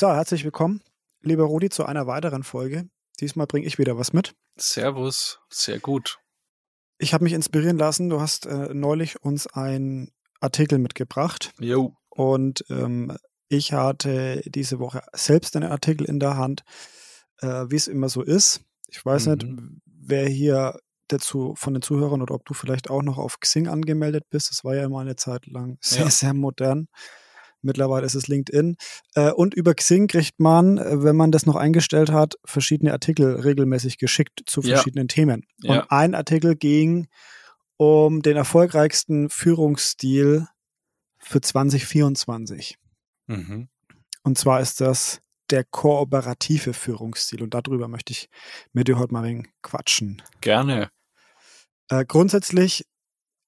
So, herzlich willkommen, lieber Rudi, zu einer weiteren Folge. Diesmal bringe ich wieder was mit. Servus, sehr gut. Ich habe mich inspirieren lassen. Du hast äh, neulich uns einen Artikel mitgebracht. Jo. Und ähm, ich hatte diese Woche selbst einen Artikel in der Hand, äh, wie es immer so ist. Ich weiß mhm. nicht, wer hier dazu von den Zuhörern oder ob du vielleicht auch noch auf Xing angemeldet bist. Das war ja immer eine Zeit lang sehr, ja. sehr modern. Mittlerweile ist es LinkedIn. Äh, und über Xing kriegt man, äh, wenn man das noch eingestellt hat, verschiedene Artikel regelmäßig geschickt zu verschiedenen ja. Themen. Und ja. ein Artikel ging um den erfolgreichsten Führungsstil für 2024. Mhm. Und zwar ist das der kooperative Führungsstil. Und darüber möchte ich mit dir heute mal ein quatschen. Gerne. Äh, grundsätzlich,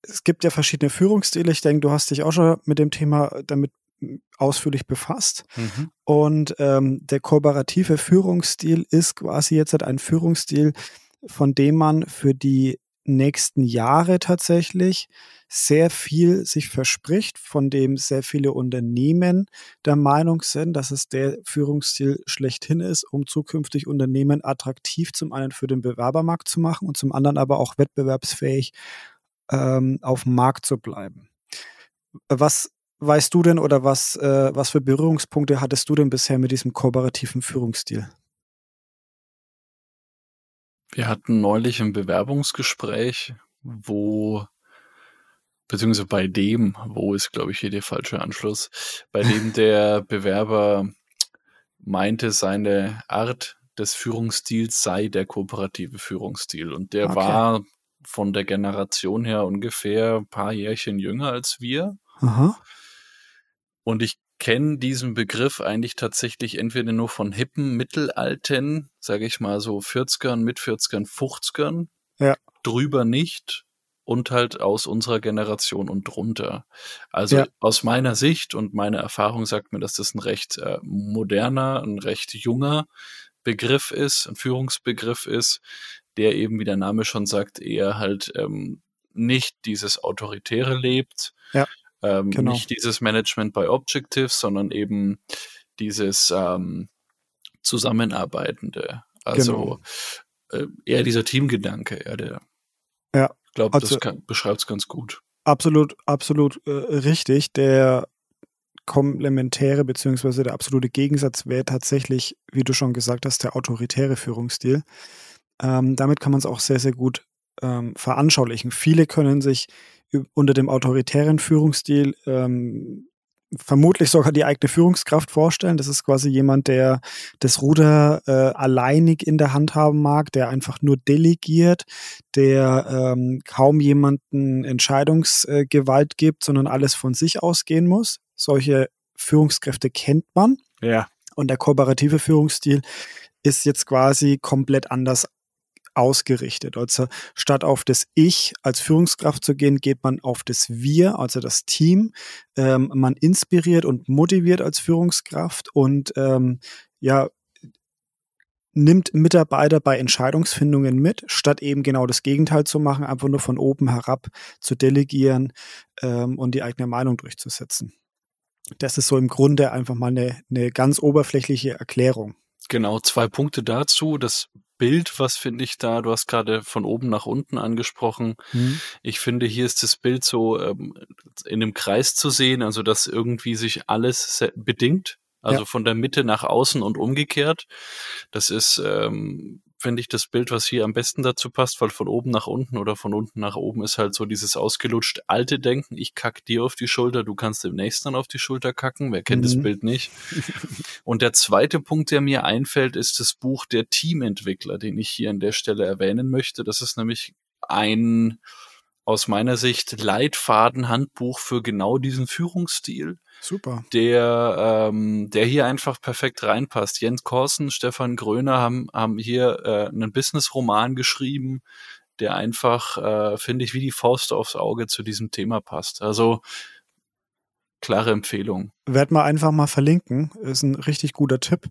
es gibt ja verschiedene Führungsstile. Ich denke, du hast dich auch schon mit dem Thema damit ausführlich befasst. Mhm. Und ähm, der kooperative Führungsstil ist quasi jetzt ein Führungsstil, von dem man für die nächsten Jahre tatsächlich sehr viel sich verspricht, von dem sehr viele Unternehmen der Meinung sind, dass es der Führungsstil schlechthin ist, um zukünftig Unternehmen attraktiv zum einen für den Bewerbermarkt zu machen und zum anderen aber auch wettbewerbsfähig ähm, auf dem Markt zu bleiben. Was weißt du denn oder was, äh, was für Berührungspunkte hattest du denn bisher mit diesem kooperativen Führungsstil? Wir hatten neulich ein Bewerbungsgespräch, wo, beziehungsweise bei dem, wo ist, glaube ich, hier der falsche Anschluss, bei dem der Bewerber meinte, seine Art des Führungsstils sei der kooperative Führungsstil. Und der okay. war von der Generation her ungefähr ein paar Jährchen jünger als wir. Aha. Und ich kenne diesen Begriff eigentlich tatsächlich entweder nur von hippen, mittelalten, sage ich mal so 40ern, mit 40ern, 50ern, ja. drüber nicht und halt aus unserer Generation und drunter. Also ja. aus meiner Sicht und meiner Erfahrung sagt mir, dass das ein recht äh, moderner, ein recht junger Begriff ist, ein Führungsbegriff ist, der eben, wie der Name schon sagt, eher halt ähm, nicht dieses Autoritäre lebt, ja. Ähm, genau. Nicht dieses Management by Objectives, sondern eben dieses ähm, Zusammenarbeitende. Also genau. äh, eher dieser Teamgedanke, eher der. Ja. Ich glaube, also, das beschreibt es ganz gut. Absolut, absolut äh, richtig. Der komplementäre beziehungsweise der absolute Gegensatz wäre tatsächlich, wie du schon gesagt hast, der autoritäre Führungsstil. Ähm, damit kann man es auch sehr, sehr gut ähm, veranschaulichen. Viele können sich unter dem autoritären Führungsstil ähm, vermutlich sogar die eigene Führungskraft vorstellen. Das ist quasi jemand, der das Ruder äh, alleinig in der Hand haben mag, der einfach nur delegiert, der ähm, kaum jemanden Entscheidungsgewalt äh, gibt, sondern alles von sich ausgehen muss. Solche Führungskräfte kennt man. Ja. Und der kooperative Führungsstil ist jetzt quasi komplett anders ausgerichtet. Also statt auf das Ich als Führungskraft zu gehen, geht man auf das Wir, also das Team. Ähm, man inspiriert und motiviert als Führungskraft und ähm, ja, nimmt Mitarbeiter bei Entscheidungsfindungen mit, statt eben genau das Gegenteil zu machen, einfach nur von oben herab zu delegieren ähm, und die eigene Meinung durchzusetzen. Das ist so im Grunde einfach mal eine, eine ganz oberflächliche Erklärung. Genau, zwei Punkte dazu. Das Bild, was finde ich da, du hast gerade von oben nach unten angesprochen. Mhm. Ich finde, hier ist das Bild so ähm, in einem Kreis zu sehen, also dass irgendwie sich alles bedingt. Also ja. von der Mitte nach außen und umgekehrt. Das ist ähm, finde ich, das Bild, was hier am besten dazu passt, weil von oben nach unten oder von unten nach oben ist halt so dieses ausgelutscht alte Denken. Ich kack dir auf die Schulter, du kannst dem nächsten dann auf die Schulter kacken. Wer kennt mhm. das Bild nicht? Und der zweite Punkt, der mir einfällt, ist das Buch Der Teamentwickler, den ich hier an der Stelle erwähnen möchte. Das ist nämlich ein aus meiner Sicht Leitfaden, Handbuch für genau diesen Führungsstil. Super. Der, ähm, der hier einfach perfekt reinpasst. Jens Korsen, Stefan Gröner haben, haben hier äh, einen Business-Roman geschrieben, der einfach, äh, finde ich, wie die Faust aufs Auge zu diesem Thema passt. Also klare Empfehlung. Werd mal einfach mal verlinken. Ist ein richtig guter Tipp.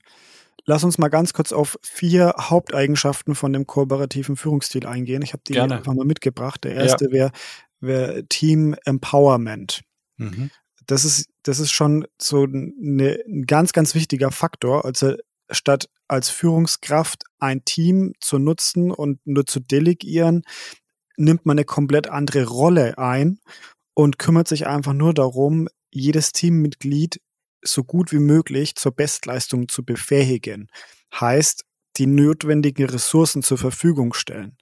Lass uns mal ganz kurz auf vier Haupteigenschaften von dem kooperativen Führungsstil eingehen. Ich habe die Gerne. einfach mal mitgebracht. Der erste ja. wäre wär Team Empowerment. Mhm. Das ist, das ist schon so eine, ein ganz, ganz wichtiger Faktor. Also statt als Führungskraft ein Team zu nutzen und nur zu delegieren, nimmt man eine komplett andere Rolle ein und kümmert sich einfach nur darum, jedes Teammitglied so gut wie möglich zur Bestleistung zu befähigen. Heißt, die notwendigen Ressourcen zur Verfügung stellen.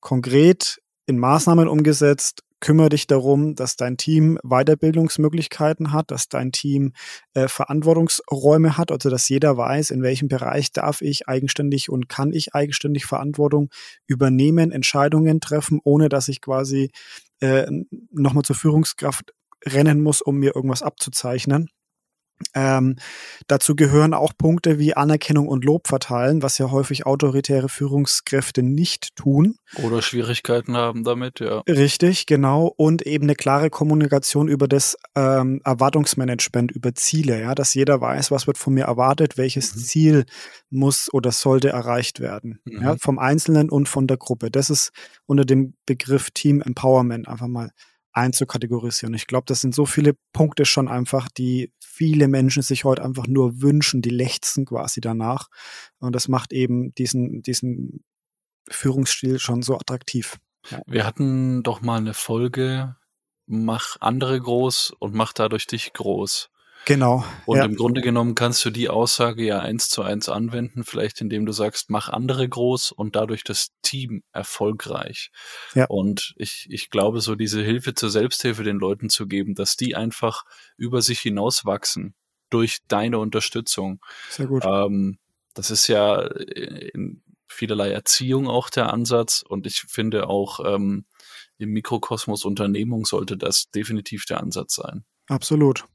Konkret in Maßnahmen umgesetzt, kümmere dich darum, dass dein Team Weiterbildungsmöglichkeiten hat, dass dein Team äh, Verantwortungsräume hat, also dass jeder weiß, in welchem Bereich darf ich eigenständig und kann ich eigenständig Verantwortung übernehmen, Entscheidungen treffen, ohne dass ich quasi äh, nochmal zur Führungskraft rennen muss, um mir irgendwas abzuzeichnen. Ähm, dazu gehören auch Punkte wie Anerkennung und Lob verteilen, was ja häufig autoritäre Führungskräfte nicht tun. Oder Schwierigkeiten haben damit, ja. Richtig, genau. Und eben eine klare Kommunikation über das ähm, Erwartungsmanagement, über Ziele, ja, dass jeder weiß, was wird von mir erwartet, welches mhm. Ziel muss oder sollte erreicht werden. Mhm. Ja, vom Einzelnen und von der Gruppe. Das ist unter dem Begriff Team Empowerment einfach mal einzukategorisieren. Ich glaube, das sind so viele Punkte schon einfach, die viele Menschen sich heute einfach nur wünschen, die lechzen quasi danach. Und das macht eben diesen, diesen Führungsstil schon so attraktiv. Wir hatten doch mal eine Folge, mach andere groß und mach dadurch dich groß. Genau. Und ja. im Grunde genommen kannst du die Aussage ja eins zu eins anwenden, vielleicht indem du sagst, mach andere groß und dadurch das Team erfolgreich. Ja. Und ich, ich glaube, so diese Hilfe zur Selbsthilfe den Leuten zu geben, dass die einfach über sich hinauswachsen durch deine Unterstützung. Sehr gut. Ähm, das ist ja in vielerlei Erziehung auch der Ansatz und ich finde auch ähm, im Mikrokosmos Unternehmung sollte das definitiv der Ansatz sein. Absolut.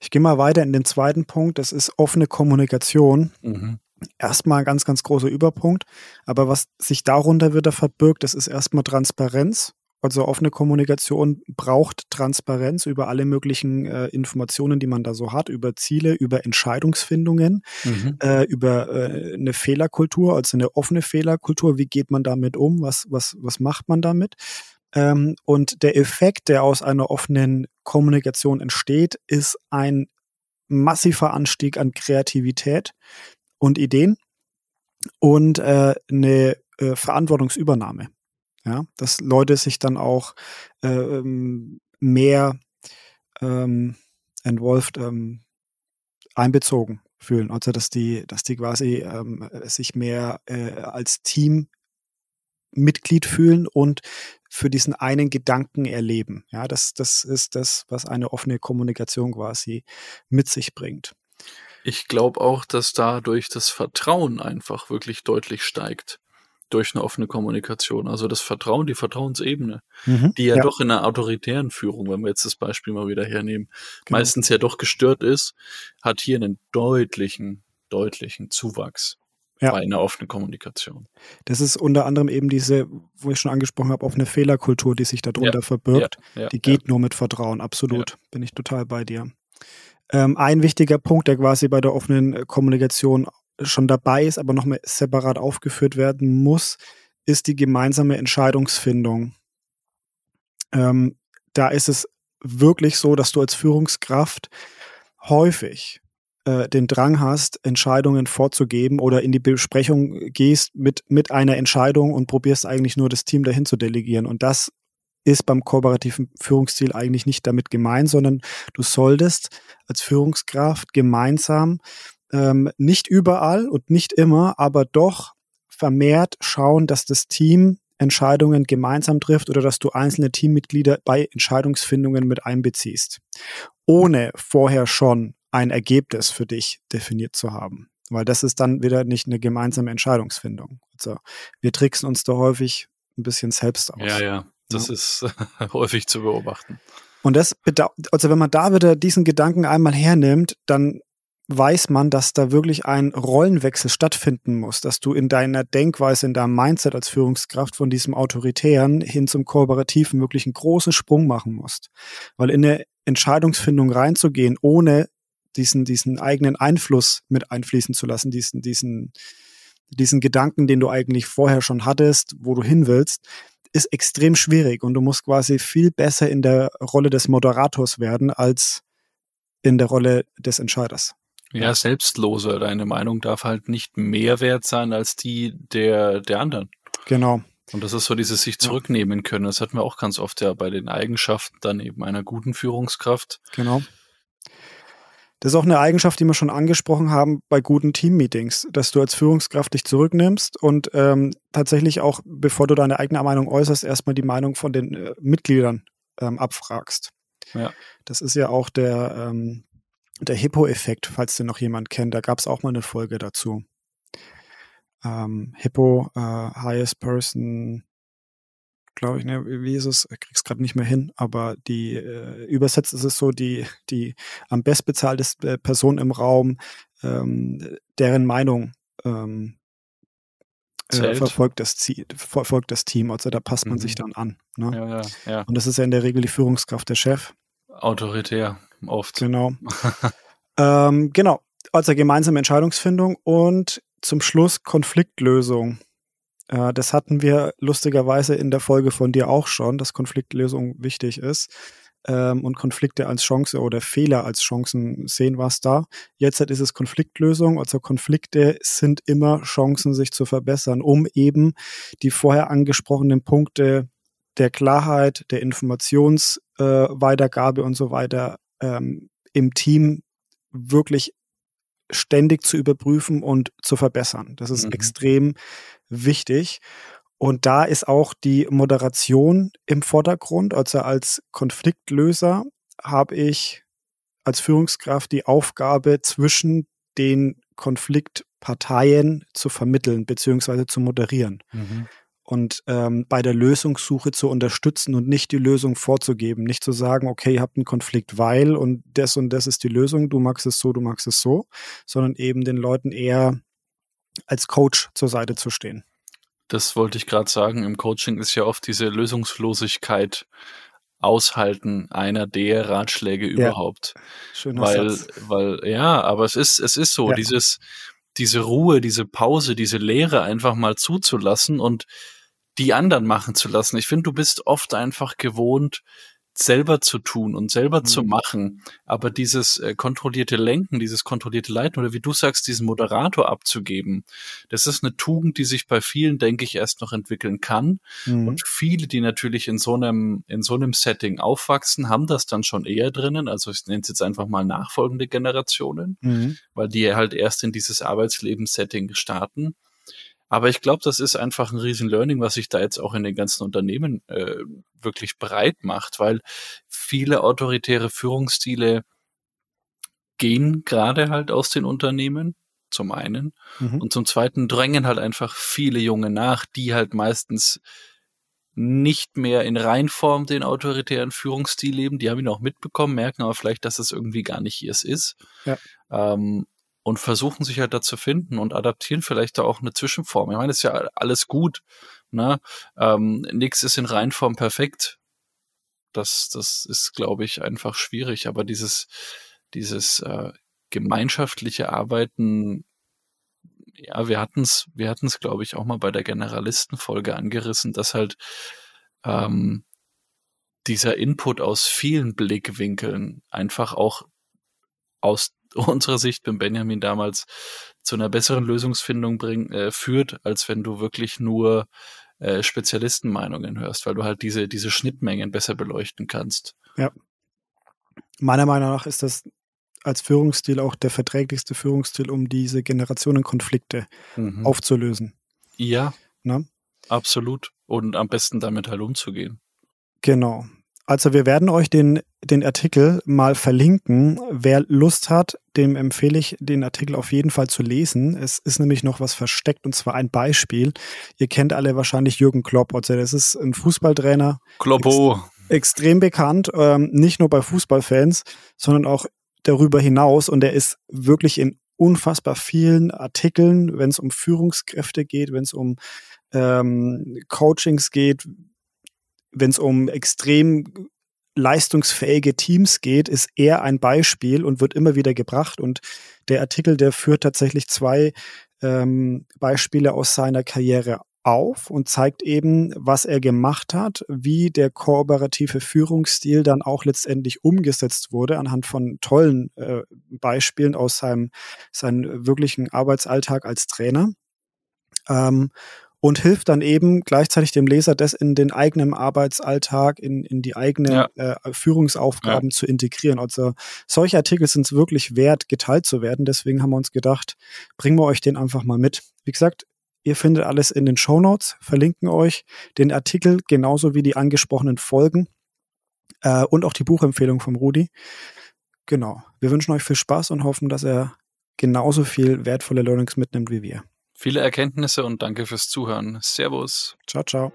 Ich gehe mal weiter in den zweiten Punkt, das ist offene Kommunikation. Mhm. Erstmal ein ganz, ganz großer Überpunkt. Aber was sich darunter wieder verbirgt, das ist erstmal Transparenz. Also offene Kommunikation braucht Transparenz über alle möglichen äh, Informationen, die man da so hat, über Ziele, über Entscheidungsfindungen, mhm. äh, über äh, eine Fehlerkultur, also eine offene Fehlerkultur. Wie geht man damit um? Was, was, was macht man damit? Ähm, und der Effekt, der aus einer offenen Kommunikation entsteht, ist ein massiver Anstieg an Kreativität und Ideen und äh, eine äh, Verantwortungsübernahme. Ja, dass Leute sich dann auch äh, mehr ähm, involved, ähm, einbezogen fühlen. Also dass die, dass die quasi ähm, sich mehr äh, als Team Mitglied fühlen und für diesen einen Gedanken erleben. Ja, das, das ist das, was eine offene Kommunikation quasi mit sich bringt. Ich glaube auch, dass dadurch das Vertrauen einfach wirklich deutlich steigt durch eine offene Kommunikation. Also das Vertrauen, die Vertrauensebene, mhm, die ja, ja, doch in einer autoritären Führung, wenn wir jetzt das Beispiel mal wieder hernehmen, genau. meistens ja doch gestört ist, hat hier einen deutlichen, deutlichen Zuwachs ja. bei einer offenen Kommunikation. Das ist unter anderem eben diese, wo ich schon angesprochen habe, offene Fehlerkultur, die sich darunter ja. verbirgt. Ja. die geht nur mit Vertrauen, absolut. Bin ich total bei dir. Ähm, ein wichtiger Punkt, der quasi bei der offenen äh, Kommunikation schon dabei ist, aber nochmal separat aufgeführt werden muss, ist die gemeinsame Entscheidungsfindung. Ähm, da ist es wirklich so, dass du als Führungskraft häufig äh, den Drang hast, Entscheidungen vorzugeben oder in die Besprechung gehst mit, mit einer Entscheidung und probierst eigentlich nur das Team dahin zu delegieren. Und das ist beim kooperativen Führungsstil eigentlich nicht damit gemeint, sondern du solltest als Führungskraft gemeinsam ähm, nicht überall und nicht immer, aber doch vermehrt schauen, dass das Team Entscheidungen gemeinsam trifft oder dass du einzelne Teammitglieder bei Entscheidungsfindungen mit einbeziehst, ohne vorher schon ein Ergebnis für dich definiert zu haben. Weil das ist dann wieder nicht eine gemeinsame Entscheidungsfindung. Also wir tricksen uns da häufig ein bisschen selbst aus. Ja, ja, das ja. ist häufig zu beobachten. Und das, also wenn man da wieder diesen Gedanken einmal hernimmt, dann weiß man, dass da wirklich ein Rollenwechsel stattfinden muss, dass du in deiner Denkweise, in deinem Mindset als Führungskraft von diesem Autoritären hin zum Kooperativen wirklich einen großen Sprung machen musst. Weil in eine Entscheidungsfindung reinzugehen, ohne diesen, diesen eigenen Einfluss mit einfließen zu lassen, diesen, diesen, diesen Gedanken, den du eigentlich vorher schon hattest, wo du hin willst, ist extrem schwierig und du musst quasi viel besser in der Rolle des Moderators werden als in der Rolle des Entscheiders. Ja, selbstloser. Deine Meinung darf halt nicht mehr wert sein als die der, der anderen. Genau. Und das ist so dieses sich zurücknehmen können. Das hatten wir auch ganz oft ja bei den Eigenschaften dann eben einer guten Führungskraft. Genau. Das ist auch eine Eigenschaft, die wir schon angesprochen haben bei guten Teammeetings, dass du als Führungskraft dich zurücknimmst und ähm, tatsächlich auch, bevor du deine eigene Meinung äußerst, erstmal die Meinung von den äh, Mitgliedern ähm, abfragst. Ja. Das ist ja auch der, ähm, der Hippo-Effekt, falls den noch jemand kennt. Da gab es auch mal eine Folge dazu. Ähm, Hippo, äh, Highest Person glaube ich, ne, wie ist es? Ich krieg's gerade nicht mehr hin, aber die äh, übersetzt ist es so, die, die am bestbezahlteste Person im Raum, ähm, deren Meinung ähm, äh, verfolgt, das Ziel, verfolgt das Team. Also da passt man mhm. sich dann an. Ne? Ja, ja, ja. Und das ist ja in der Regel die Führungskraft der Chef. Autoritär, oft. Genau. ähm, genau. Also gemeinsame Entscheidungsfindung und zum Schluss Konfliktlösung. Äh, das hatten wir lustigerweise in der Folge von dir auch schon, dass Konfliktlösung wichtig ist ähm, und Konflikte als Chance oder Fehler als Chancen sehen, was da. Jetzt ist es Konfliktlösung, also Konflikte sind immer Chancen, sich zu verbessern, um eben die vorher angesprochenen Punkte der Klarheit, der Informationsweitergabe äh, und so weiter ähm, im Team wirklich ständig zu überprüfen und zu verbessern. Das ist mhm. extrem wichtig. Und da ist auch die Moderation im Vordergrund. Also als Konfliktlöser habe ich als Führungskraft die Aufgabe, zwischen den Konfliktparteien zu vermitteln bzw. zu moderieren. Mhm. Und ähm, bei der Lösungssuche zu unterstützen und nicht die Lösung vorzugeben. Nicht zu sagen, okay, ihr habt einen Konflikt, weil und das und das ist die Lösung, du magst es so, du magst es so, sondern eben den Leuten eher als Coach zur Seite zu stehen. Das wollte ich gerade sagen. Im Coaching ist ja oft diese Lösungslosigkeit aushalten einer der Ratschläge ja. überhaupt. Schöner weil, Satz. weil, ja, aber es ist, es ist so, ja. dieses, diese Ruhe, diese Pause, diese Leere einfach mal zuzulassen und die anderen machen zu lassen. Ich finde, du bist oft einfach gewohnt, selber zu tun und selber mhm. zu machen. Aber dieses äh, kontrollierte Lenken, dieses kontrollierte Leiten oder wie du sagst, diesen Moderator abzugeben, das ist eine Tugend, die sich bei vielen, denke ich, erst noch entwickeln kann. Mhm. Und viele, die natürlich in so einem, in so einem Setting aufwachsen, haben das dann schon eher drinnen. Also ich nenne es jetzt einfach mal nachfolgende Generationen, mhm. weil die halt erst in dieses Arbeitslebenssetting starten. Aber ich glaube, das ist einfach ein riesen Learning, was sich da jetzt auch in den ganzen Unternehmen äh, wirklich breit macht, weil viele autoritäre Führungsstile gehen gerade halt aus den Unternehmen, zum einen. Mhm. Und zum zweiten drängen halt einfach viele Junge nach, die halt meistens nicht mehr in Reinform den autoritären Führungsstil leben. Die haben ihn auch mitbekommen, merken aber vielleicht, dass es irgendwie gar nicht ihrs ist. Ja. Ähm, und versuchen sich halt da zu finden und adaptieren vielleicht da auch eine Zwischenform. Ich meine, ist ja alles gut. Ne? Ähm, nix ist in Reinform perfekt. Das, das ist, glaube ich, einfach schwierig. Aber dieses, dieses äh, gemeinschaftliche Arbeiten, ja, wir hatten es, wir hatten es, glaube ich, auch mal bei der Generalistenfolge angerissen, dass halt ähm, dieser Input aus vielen Blickwinkeln einfach auch aus unserer Sicht beim Benjamin damals zu einer besseren Lösungsfindung bring, äh, führt, als wenn du wirklich nur äh, Spezialistenmeinungen hörst, weil du halt diese, diese Schnittmengen besser beleuchten kannst. Ja. Meiner Meinung nach ist das als Führungsstil auch der verträglichste Führungsstil, um diese Generationenkonflikte mhm. aufzulösen. Ja. Na? Absolut. Und am besten damit halt umzugehen. Genau. Also wir werden euch den, den Artikel mal verlinken. Wer Lust hat, dem empfehle ich, den Artikel auf jeden Fall zu lesen. Es ist nämlich noch was versteckt und zwar ein Beispiel. Ihr kennt alle wahrscheinlich Jürgen Klopp. Also das ist ein Fußballtrainer. Kloppo. Ex extrem bekannt, ähm, nicht nur bei Fußballfans, sondern auch darüber hinaus. Und er ist wirklich in unfassbar vielen Artikeln, wenn es um Führungskräfte geht, wenn es um ähm, Coachings geht, wenn es um extrem leistungsfähige Teams geht, ist er ein Beispiel und wird immer wieder gebracht. Und der Artikel, der führt tatsächlich zwei ähm, Beispiele aus seiner Karriere auf und zeigt eben, was er gemacht hat, wie der kooperative Führungsstil dann auch letztendlich umgesetzt wurde anhand von tollen äh, Beispielen aus seinem, seinem wirklichen Arbeitsalltag als Trainer. Ähm, und hilft dann eben gleichzeitig dem Leser, das in den eigenen Arbeitsalltag, in, in die eigenen ja. äh, Führungsaufgaben ja. zu integrieren. Also solche Artikel sind es wirklich wert, geteilt zu werden. Deswegen haben wir uns gedacht, bringen wir euch den einfach mal mit. Wie gesagt, ihr findet alles in den Show Notes, verlinken euch den Artikel genauso wie die angesprochenen Folgen äh, und auch die Buchempfehlung vom Rudi. Genau. Wir wünschen euch viel Spaß und hoffen, dass er genauso viel wertvolle Learnings mitnimmt wie wir. Viele Erkenntnisse und danke fürs Zuhören. Servus. Ciao, ciao.